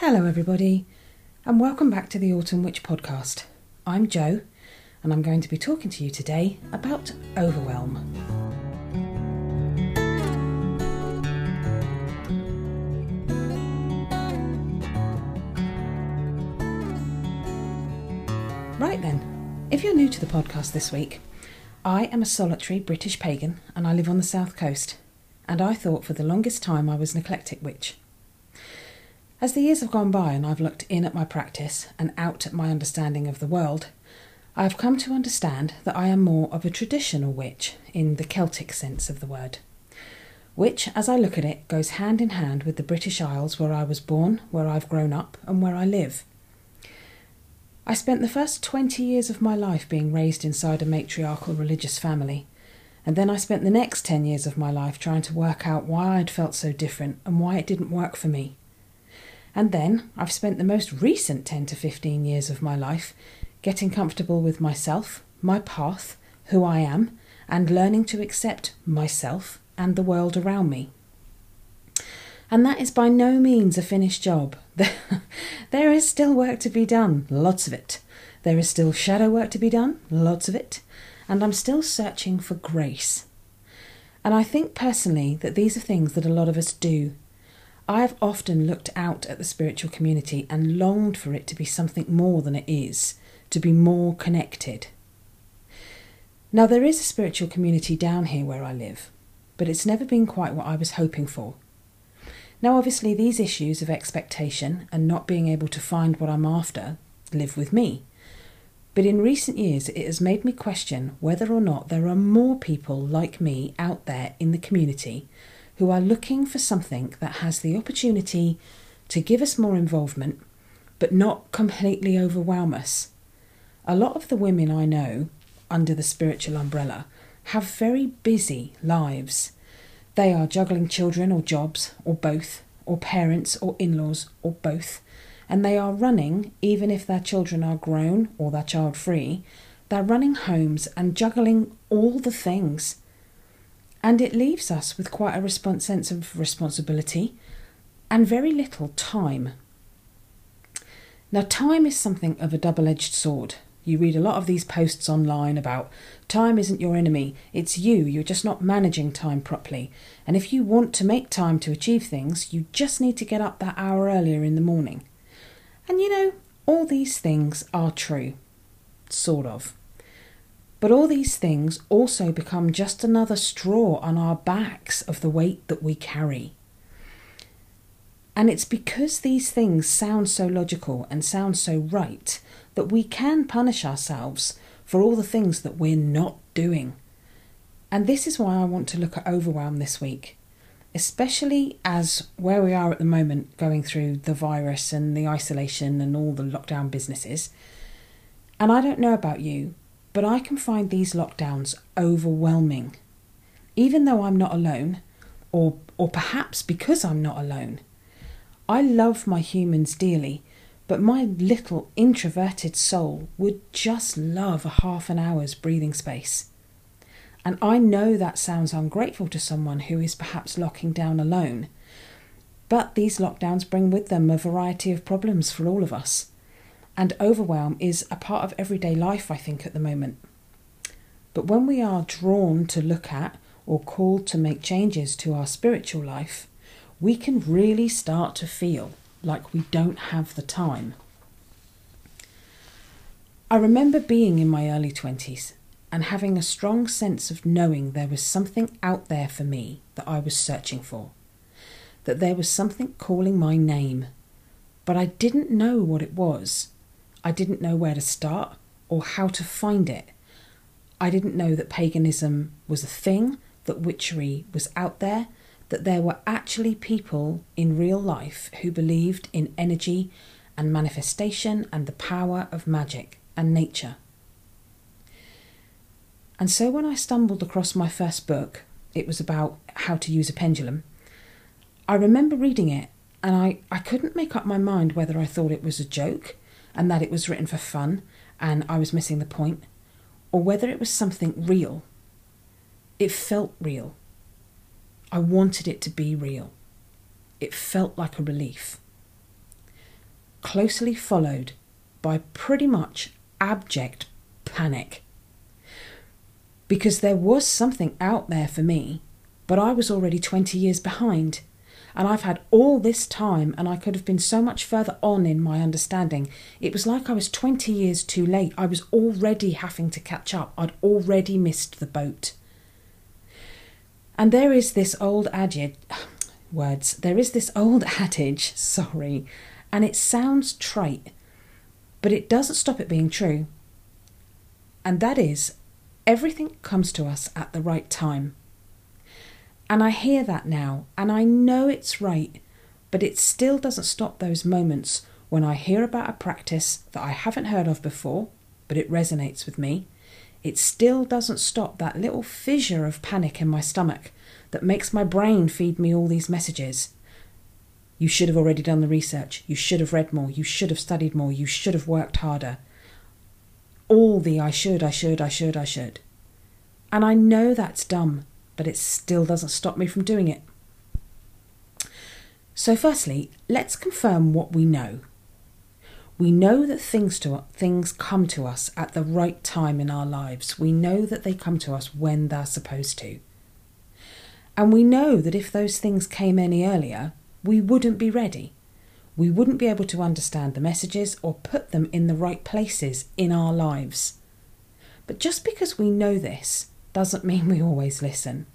Hello, everybody, and welcome back to the Autumn Witch podcast. I'm Jo, and I'm going to be talking to you today about overwhelm. Right then, if you're new to the podcast this week, I am a solitary British pagan and I live on the south coast, and I thought for the longest time I was an eclectic witch. As the years have gone by and I've looked in at my practice and out at my understanding of the world, I have come to understand that I am more of a traditional witch in the Celtic sense of the word, which, as I look at it, goes hand in hand with the British Isles where I was born, where I've grown up, and where I live. I spent the first 20 years of my life being raised inside a matriarchal religious family, and then I spent the next 10 years of my life trying to work out why I'd felt so different and why it didn't work for me. And then I've spent the most recent 10 to 15 years of my life getting comfortable with myself, my path, who I am, and learning to accept myself and the world around me. And that is by no means a finished job. there is still work to be done, lots of it. There is still shadow work to be done, lots of it. And I'm still searching for grace. And I think personally that these are things that a lot of us do I have often looked out at the spiritual community and longed for it to be something more than it is, to be more connected. Now, there is a spiritual community down here where I live, but it's never been quite what I was hoping for. Now, obviously, these issues of expectation and not being able to find what I'm after live with me. But in recent years, it has made me question whether or not there are more people like me out there in the community who are looking for something that has the opportunity to give us more involvement, but not completely overwhelm us. A lot of the women I know under the spiritual umbrella have very busy lives. They are juggling children or jobs, or both, or parents or in laws, or both, and they are running, even if their children are grown or they're child free, they're running homes and juggling all the things. And it leaves us with quite a response, sense of responsibility and very little time. Now, time is something of a double edged sword. You read a lot of these posts online about time isn't your enemy, it's you, you're just not managing time properly. And if you want to make time to achieve things, you just need to get up that hour earlier in the morning. And you know, all these things are true. Sort of. But all these things also become just another straw on our backs of the weight that we carry. And it's because these things sound so logical and sound so right that we can punish ourselves for all the things that we're not doing. And this is why I want to look at overwhelm this week, especially as where we are at the moment going through the virus and the isolation and all the lockdown businesses. And I don't know about you, but I can find these lockdowns overwhelming. Even though I'm not alone, or, or perhaps because I'm not alone. I love my humans dearly, but my little introverted soul would just love a half an hour's breathing space. And I know that sounds ungrateful to someone who is perhaps locking down alone, but these lockdowns bring with them a variety of problems for all of us and overwhelm is a part of everyday life, I think, at the moment. But when we are drawn to look at or called to make changes to our spiritual life, we can really start to feel like we don't have the time. I remember being in my early 20s and having a strong sense of knowing there was something out there for me that I was searching for, that there was something calling my name, but I didn't know what it was. I didn't know where to start or how to find it. I didn't know that paganism was a thing, that witchery was out there, that there were actually people in real life who believed in energy and manifestation and the power of magic and nature. And so when I stumbled across my first book, it was about how to use a pendulum. I remember reading it and I, I couldn't make up my mind whether I thought it was a joke and that it was written for fun and I was missing the point, or whether it was something real. It felt real. I wanted it to be real. It felt like a relief. closely followed by pretty much abject panic. Because there was something out there for me, but I was already 20 years behind. And I've had all this time, and I could have been so much further on in my understanding. It was like I was 20 years too late. I was already having to catch up. I'd already missed the boat. And there is this old adage, words, there is this old adage, sorry, and it sounds trite, but it doesn't stop it being true. And that is, everything comes to us at the right time. And I hear that now, and I know it's right, but it still doesn't stop those moments when I hear about a practice that I haven't heard of before, but it resonates with me. It still doesn't stop that little fissure of panic in my stomach that makes my brain feed me all these messages. You should have already done the research. You should have read more. You should have studied more. You should have worked harder. All the I should, I should, I should, I should. And I know that's dumb but it still doesn't stop me from doing it. So, firstly, let's confirm what we know. We know that things to things come to us at the right time in our lives. We know that they come to us when they're supposed to. And we know that if those things came any earlier, we wouldn't be ready. We wouldn't be able to understand the messages or put them in the right places in our lives. But just because we know this doesn't mean we always listen.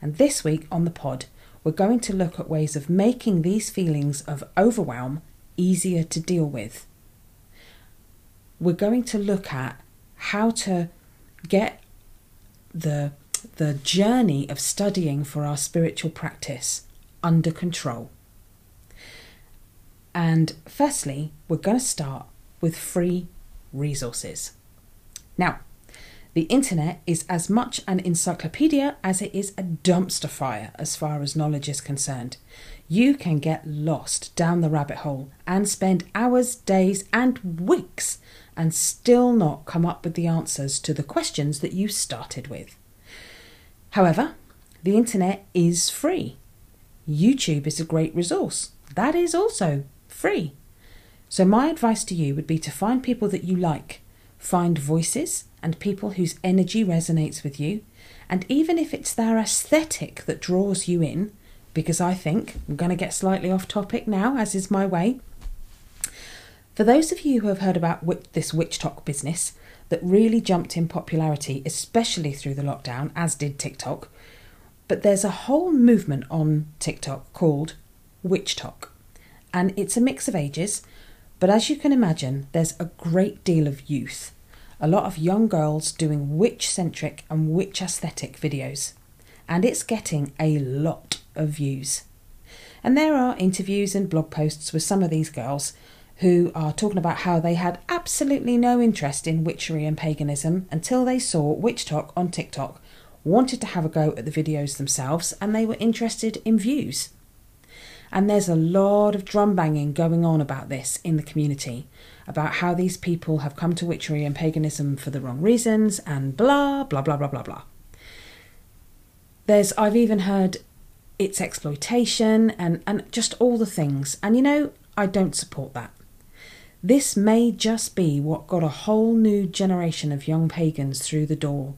And this week on the pod, we're going to look at ways of making these feelings of overwhelm easier to deal with. We're going to look at how to get the the journey of studying for our spiritual practice under control. And firstly, we're going to start with free resources. Now, the internet is as much an encyclopedia as it is a dumpster fire as far as knowledge is concerned. You can get lost down the rabbit hole and spend hours, days, and weeks and still not come up with the answers to the questions that you started with. However, the internet is free. YouTube is a great resource. That is also free. So, my advice to you would be to find people that you like, find voices and people whose energy resonates with you. And even if it's their aesthetic that draws you in, because I think I'm going to get slightly off topic now, as is my way. For those of you who have heard about this WitchTok business that really jumped in popularity, especially through the lockdown, as did TikTok, but there's a whole movement on TikTok called WitchTok, and it's a mix of ages. But as you can imagine, there's a great deal of youth a lot of young girls doing witch centric and witch aesthetic videos, and it's getting a lot of views. And there are interviews and blog posts with some of these girls who are talking about how they had absolutely no interest in witchery and paganism until they saw WitchTok on TikTok, wanted to have a go at the videos themselves, and they were interested in views. And there's a lot of drum banging going on about this in the community about how these people have come to witchery and paganism for the wrong reasons and blah, blah, blah, blah, blah, blah. There's, I've even heard it's exploitation and, and just all the things. And you know, I don't support that. This may just be what got a whole new generation of young pagans through the door.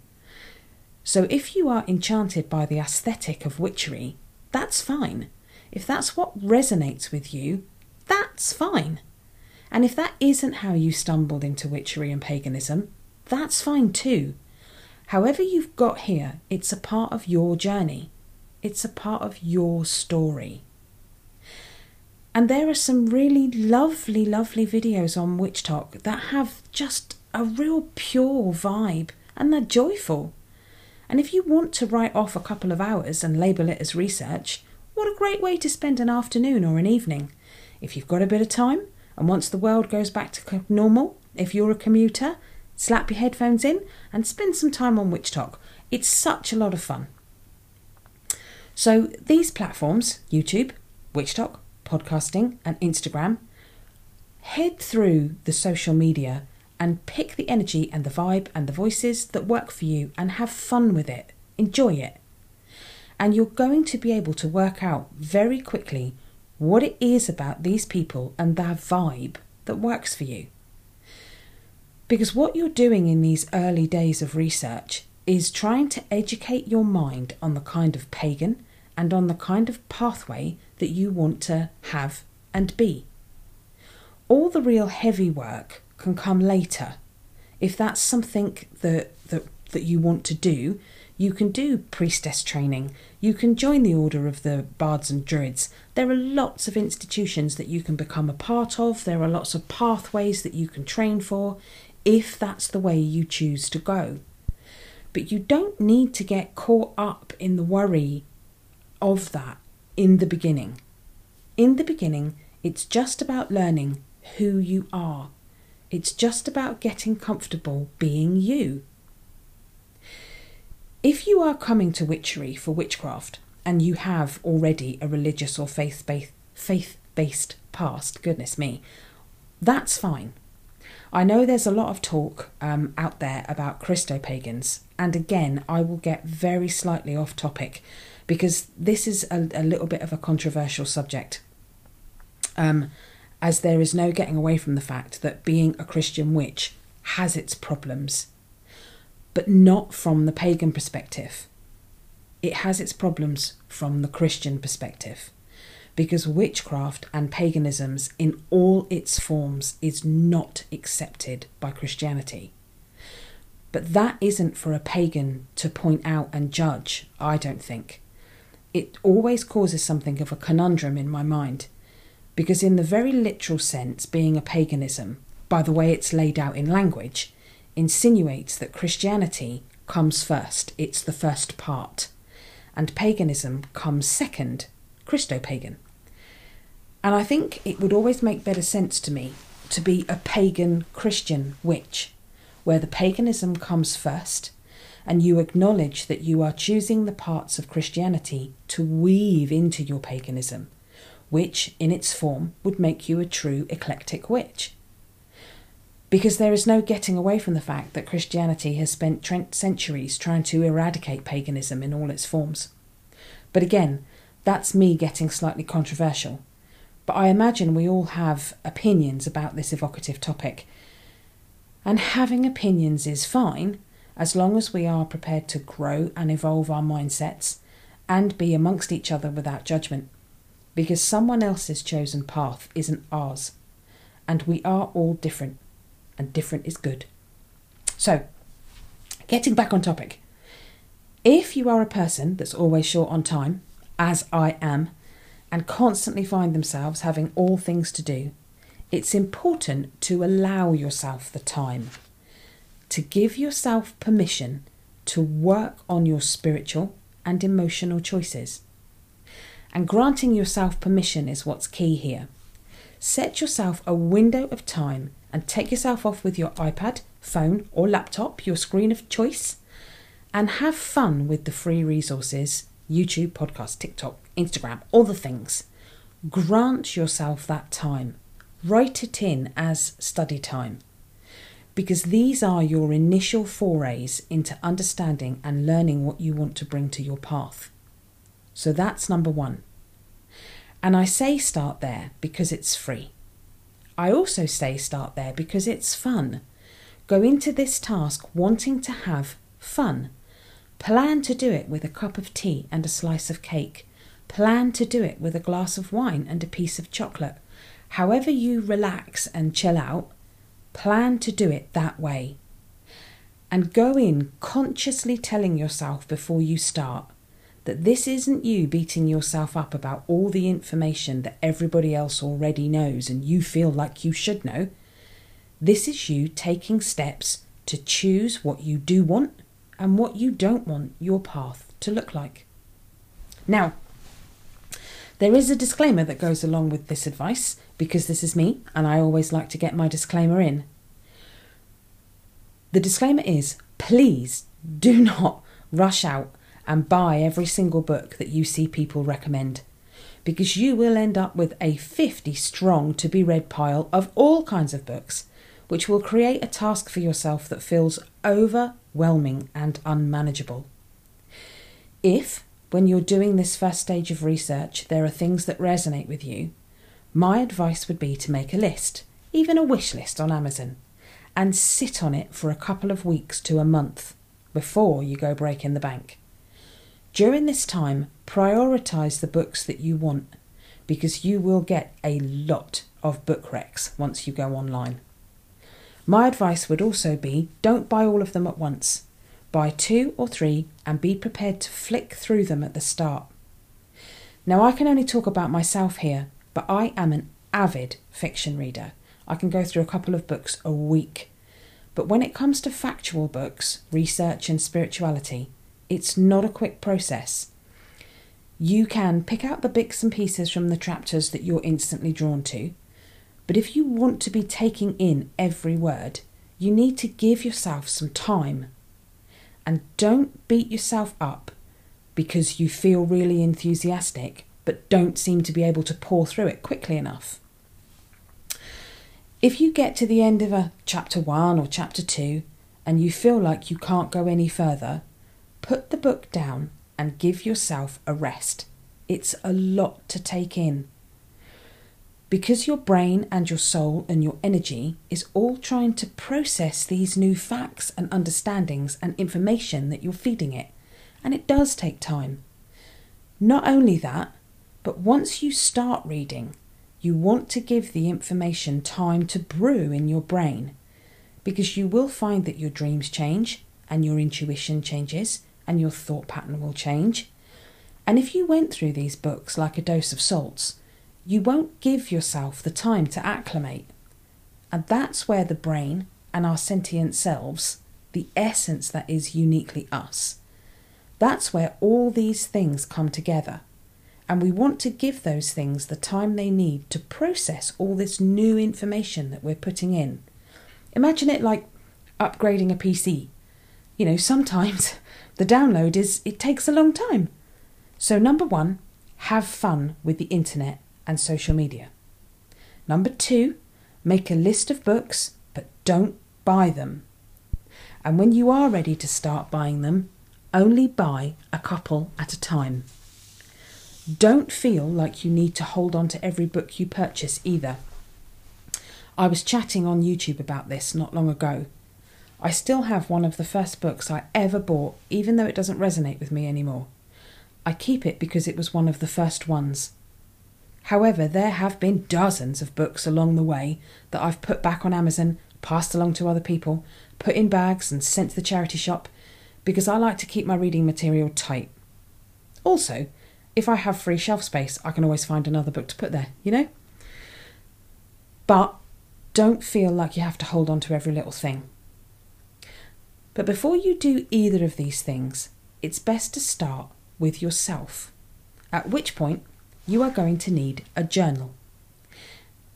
So if you are enchanted by the aesthetic of witchery, that's fine. If that's what resonates with you, that's fine. And if that isn't how you stumbled into witchery and paganism, that's fine too. However, you've got here, it's a part of your journey, it's a part of your story. And there are some really lovely, lovely videos on WitchTok that have just a real pure vibe and they're joyful. And if you want to write off a couple of hours and label it as research, what a great way to spend an afternoon or an evening. If you've got a bit of time, and once the world goes back to normal, if you're a commuter, slap your headphones in and spend some time on WitchTok. It's such a lot of fun. So these platforms, YouTube, WitchTok, podcasting, and Instagram, head through the social media and pick the energy and the vibe and the voices that work for you and have fun with it. Enjoy it. And you're going to be able to work out very quickly what it is about these people and their vibe that works for you. Because what you're doing in these early days of research is trying to educate your mind on the kind of pagan and on the kind of pathway that you want to have and be. All the real heavy work can come later. If that's something that, that, that you want to do, you can do priestess training. You can join the Order of the Bards and Druids. There are lots of institutions that you can become a part of. There are lots of pathways that you can train for if that's the way you choose to go. But you don't need to get caught up in the worry of that in the beginning. In the beginning, it's just about learning who you are. It's just about getting comfortable being you. If you are coming to witchery for witchcraft and you have already a religious or faith based faith based past, goodness me, that's fine. I know there's a lot of talk um, out there about Christo pagans, and again, I will get very slightly off topic because this is a, a little bit of a controversial subject. Um, as there is no getting away from the fact that being a Christian witch has its problems, but not from the pagan perspective. It has its problems from the Christian perspective because witchcraft and paganisms in all its forms is not accepted by Christianity. But that isn't for a pagan to point out and judge, I don't think. It always causes something of a conundrum in my mind, because, in the very literal sense, being a paganism, by the way it's laid out in language, insinuates that Christianity comes first, it's the first part, and paganism comes second, Christo pagan. And I think it would always make better sense to me to be a pagan Christian witch, where the paganism comes first and you acknowledge that you are choosing the parts of Christianity to weave into your paganism, which in its form would make you a true eclectic witch. Because there is no getting away from the fact that Christianity has spent centuries trying to eradicate paganism in all its forms. But again, that's me getting slightly controversial but I imagine we all have opinions about this evocative topic. And having opinions is fine as long as we are prepared to grow and evolve our mindsets and be amongst each other without judgment. Because someone else's chosen path isn't ours. And we are all different, and different is good. So, getting back on topic. If you are a person that's always short on time, as I am, and constantly find themselves having all things to do, it's important to allow yourself the time, to give yourself permission to work on your spiritual and emotional choices. And granting yourself permission is what's key here. Set yourself a window of time and take yourself off with your iPad, phone, or laptop, your screen of choice, and have fun with the free resources YouTube, podcast, TikTok, Instagram, all the things. Grant yourself that time. Write it in as study time. Because these are your initial forays into understanding and learning what you want to bring to your path. So that's number one. And I say start there because it's free. I also say start there because it's fun. Go into this task wanting to have fun Plan to do it with a cup of tea and a slice of cake. Plan to do it with a glass of wine and a piece of chocolate. However, you relax and chill out, plan to do it that way. And go in consciously telling yourself before you start that this isn't you beating yourself up about all the information that everybody else already knows and you feel like you should know. This is you taking steps to choose what you do want and what you don't want your path to look like. Now, there is a disclaimer that goes along with this advice because this is me and I always like to get my disclaimer in. The disclaimer is please do not rush out and buy every single book that you see people recommend because you will end up with a 50 strong to be read pile of all kinds of books, which will create a task for yourself that feels over overwhelming and unmanageable. If, when you're doing this first stage of research, there are things that resonate with you, my advice would be to make a list, even a wish list on Amazon, and sit on it for a couple of weeks to a month before you go breaking the bank. During this time, prioritise the books that you want because you will get a lot of book recs once you go online. My advice would also be don't buy all of them at once. Buy two or three and be prepared to flick through them at the start. Now, I can only talk about myself here, but I am an avid fiction reader. I can go through a couple of books a week. But when it comes to factual books, research, and spirituality, it's not a quick process. You can pick out the bits and pieces from the chapters that you're instantly drawn to, but if you want to be taking in every word, you need to give yourself some time. And don't beat yourself up because you feel really enthusiastic but don't seem to be able to pour through it quickly enough. If you get to the end of a chapter one or chapter two and you feel like you can't go any further, put the book down and give yourself a rest. It's a lot to take in. Because your brain and your soul and your energy is all trying to process these new facts and understandings and information that you're feeding it, and it does take time. Not only that, but once you start reading, you want to give the information time to brew in your brain because you will find that your dreams change and your intuition changes and your thought pattern will change. And if you went through these books like a dose of salts, you won't give yourself the time to acclimate. And that's where the brain and our sentient selves, the essence that is uniquely us, that's where all these things come together. And we want to give those things the time they need to process all this new information that we're putting in. Imagine it like upgrading a PC. You know, sometimes the download is it takes a long time. So number 1, have fun with the internet and social media. Number 2, make a list of books but don't buy them. And when you are ready to start buying them, only buy a couple at a time. Don't feel like you need to hold on to every book you purchase either. I was chatting on YouTube about this not long ago, I still have one of the first books I ever bought, even though it doesn't resonate with me anymore. I keep it because it was one of the first ones. However, there have been dozens of books along the way that I've put back on Amazon, passed along to other people, put in bags, and sent to the charity shop because I like to keep my reading material tight. Also, if I have free shelf space, I can always find another book to put there, you know? But don't feel like you have to hold on to every little thing. But before you do either of these things, it's best to start with yourself, at which point you are going to need a journal.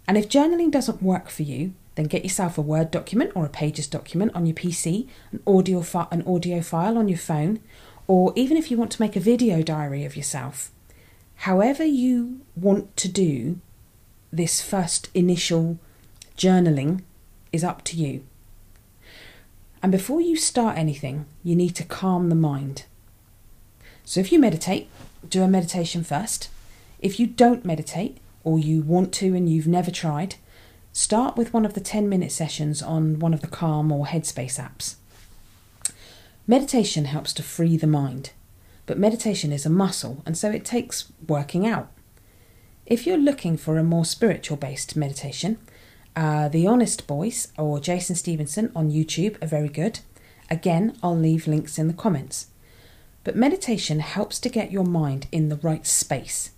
And if journaling doesn't work for you, then get yourself a Word document or a Pages document on your PC, an audio, fi- an audio file on your phone, or even if you want to make a video diary of yourself. However, you want to do this first initial journaling is up to you. And before you start anything, you need to calm the mind. So if you meditate, do a meditation first. If you don't meditate, or you want to and you've never tried, start with one of the 10 minute sessions on one of the Calm or Headspace apps. Meditation helps to free the mind, but meditation is a muscle and so it takes working out. If you're looking for a more spiritual based meditation, uh, the Honest Guys or Jason Stephenson on YouTube are very good. Again, I'll leave links in the comments. But meditation helps to get your mind in the right space.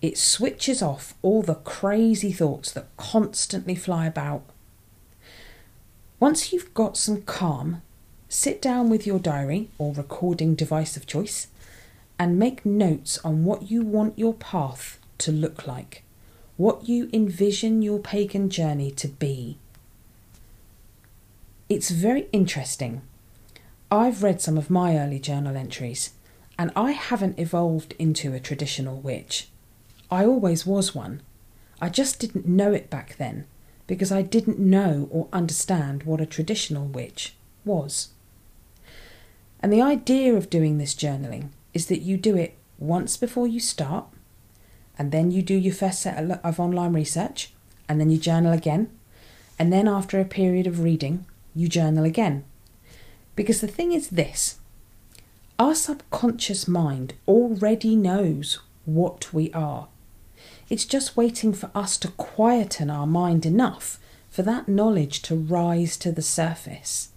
It switches off all the crazy thoughts that constantly fly about. Once you've got some calm, sit down with your diary or recording device of choice and make notes on what you want your path to look like what you envision your pagan journey to be. It's very interesting. I've read some of my early journal entries, and I haven't evolved into a traditional witch. I always was one. I just didn't know it back then because I didn't know or understand what a traditional witch was. And the idea of doing this journaling is that you do it once before you start, and then you do your first set of online research, and then you journal again, and then after a period of reading, you journal again. Because the thing is this our subconscious mind already knows what we are. It's just waiting for us to quieten our mind enough for that knowledge to rise to the surface.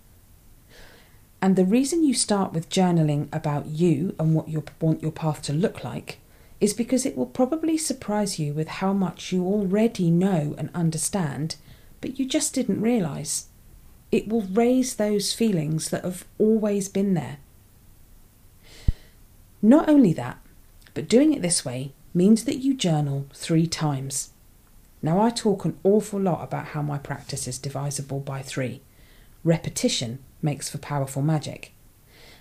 And the reason you start with journaling about you and what you want your path to look like is because it will probably surprise you with how much you already know and understand, but you just didn't realise. It will raise those feelings that have always been there. Not only that, but doing it this way means that you journal three times. Now, I talk an awful lot about how my practice is divisible by three. Repetition makes for powerful magic.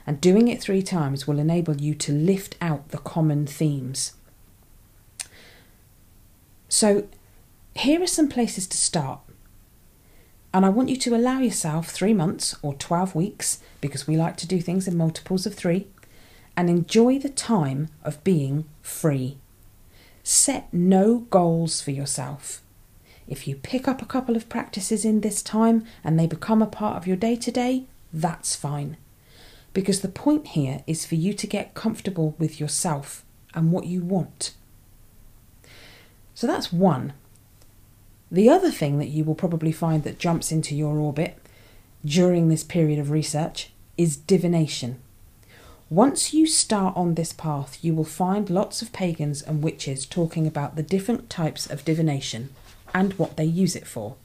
And doing it three times will enable you to lift out the common themes. So, here are some places to start. And I want you to allow yourself three months or 12 weeks, because we like to do things in multiples of three, and enjoy the time of being free. Set no goals for yourself. If you pick up a couple of practices in this time and they become a part of your day to day, that's fine. Because the point here is for you to get comfortable with yourself and what you want. So that's one. The other thing that you will probably find that jumps into your orbit during this period of research is divination. Once you start on this path, you will find lots of pagans and witches talking about the different types of divination and what they use it for.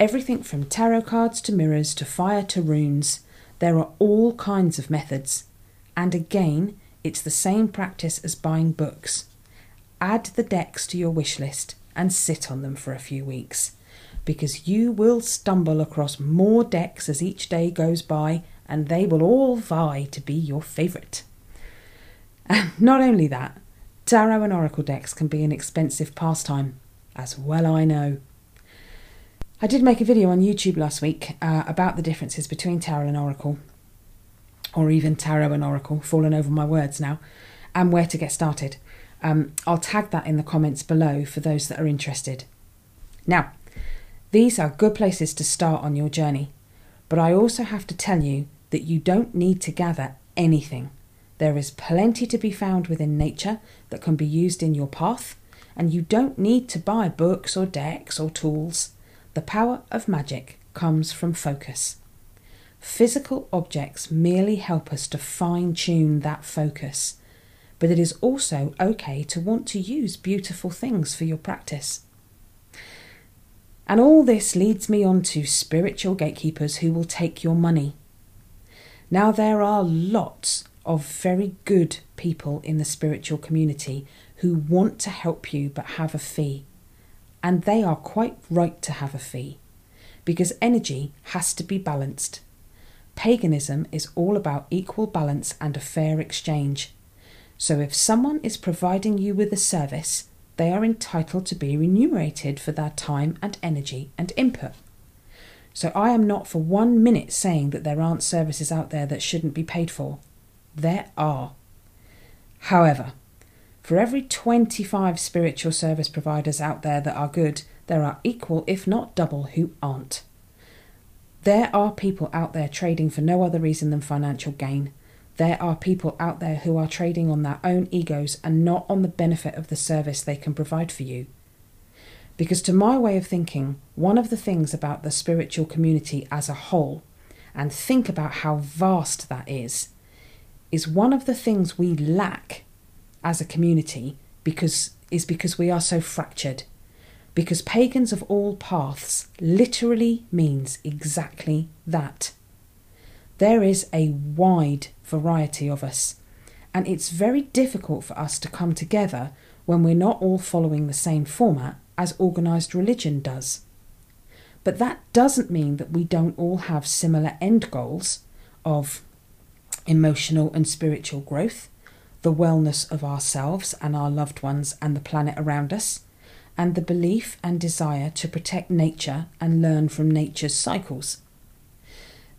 Everything from tarot cards to mirrors to fire to runes, there are all kinds of methods. And again, it's the same practice as buying books. Add the decks to your wish list and sit on them for a few weeks, because you will stumble across more decks as each day goes by, and they will all vie to be your favourite. Not only that, tarot and oracle decks can be an expensive pastime, as well I know. I did make a video on YouTube last week uh, about the differences between tarot and oracle, or even tarot and oracle, fallen over my words now, and where to get started. Um, I'll tag that in the comments below for those that are interested. Now, these are good places to start on your journey, but I also have to tell you that you don't need to gather anything. There is plenty to be found within nature that can be used in your path, and you don't need to buy books or decks or tools. The power of magic comes from focus. Physical objects merely help us to fine tune that focus, but it is also okay to want to use beautiful things for your practice. And all this leads me on to spiritual gatekeepers who will take your money. Now, there are lots of very good people in the spiritual community who want to help you but have a fee. And they are quite right to have a fee, because energy has to be balanced. Paganism is all about equal balance and a fair exchange. So if someone is providing you with a service, they are entitled to be remunerated for their time and energy and input. So I am not for one minute saying that there aren't services out there that shouldn't be paid for. There are. However, for every 25 spiritual service providers out there that are good, there are equal, if not double, who aren't. There are people out there trading for no other reason than financial gain. There are people out there who are trading on their own egos and not on the benefit of the service they can provide for you. Because, to my way of thinking, one of the things about the spiritual community as a whole, and think about how vast that is, is one of the things we lack as a community because is because we are so fractured. Because pagans of all paths literally means exactly that. There is a wide variety of us, and it's very difficult for us to come together when we're not all following the same format as organised religion does. But that doesn't mean that we don't all have similar end goals of emotional and spiritual growth, the wellness of ourselves and our loved ones and the planet around us, and the belief and desire to protect nature and learn from nature's cycles.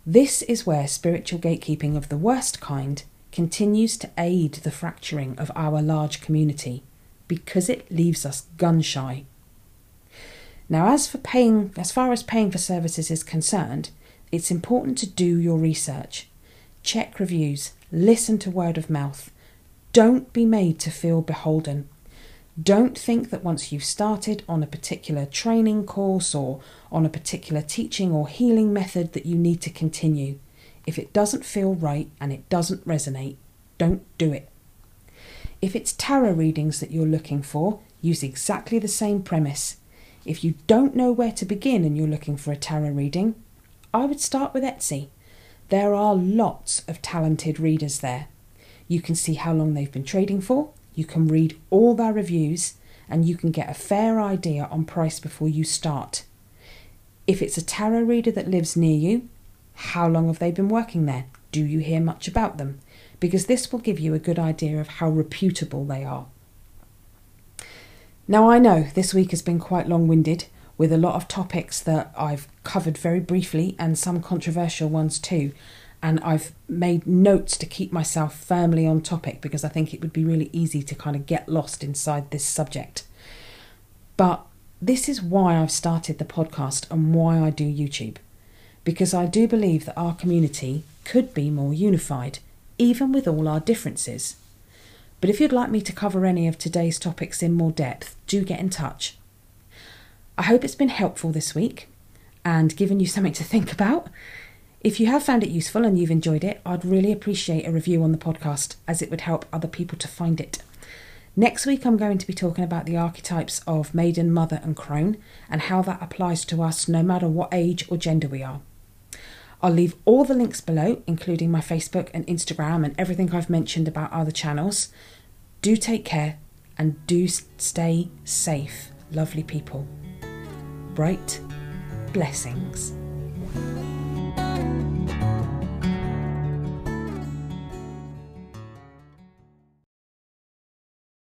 This is where spiritual gatekeeping of the worst kind continues to aid the fracturing of our large community because it leaves us gun shy. Now, as for paying, as far as paying for services is concerned, it's important to do your research, check reviews, listen to word of mouth. Don't be made to feel beholden. Don't think that once you've started on a particular training course or on a particular teaching or healing method that you need to continue. If it doesn't feel right and it doesn't resonate, don't do it. If it's tarot readings that you're looking for, use exactly the same premise. If you don't know where to begin and you're looking for a tarot reading, I would start with Etsy. There are lots of talented readers there. You can see how long they've been trading for, you can read all their reviews, and you can get a fair idea on price before you start. If it's a tarot reader that lives near you, how long have they been working there? Do you hear much about them? Because this will give you a good idea of how reputable they are. Now, I know this week has been quite long winded with a lot of topics that I've covered very briefly and some controversial ones too. And I've made notes to keep myself firmly on topic because I think it would be really easy to kind of get lost inside this subject. But this is why I've started the podcast and why I do YouTube because I do believe that our community could be more unified, even with all our differences. But if you'd like me to cover any of today's topics in more depth, do get in touch. I hope it's been helpful this week and given you something to think about. If you have found it useful and you've enjoyed it, I'd really appreciate a review on the podcast as it would help other people to find it. Next week, I'm going to be talking about the archetypes of maiden, mother, and crone and how that applies to us no matter what age or gender we are. I'll leave all the links below, including my Facebook and Instagram and everything I've mentioned about other channels. Do take care and do stay safe, lovely people. Bright blessings.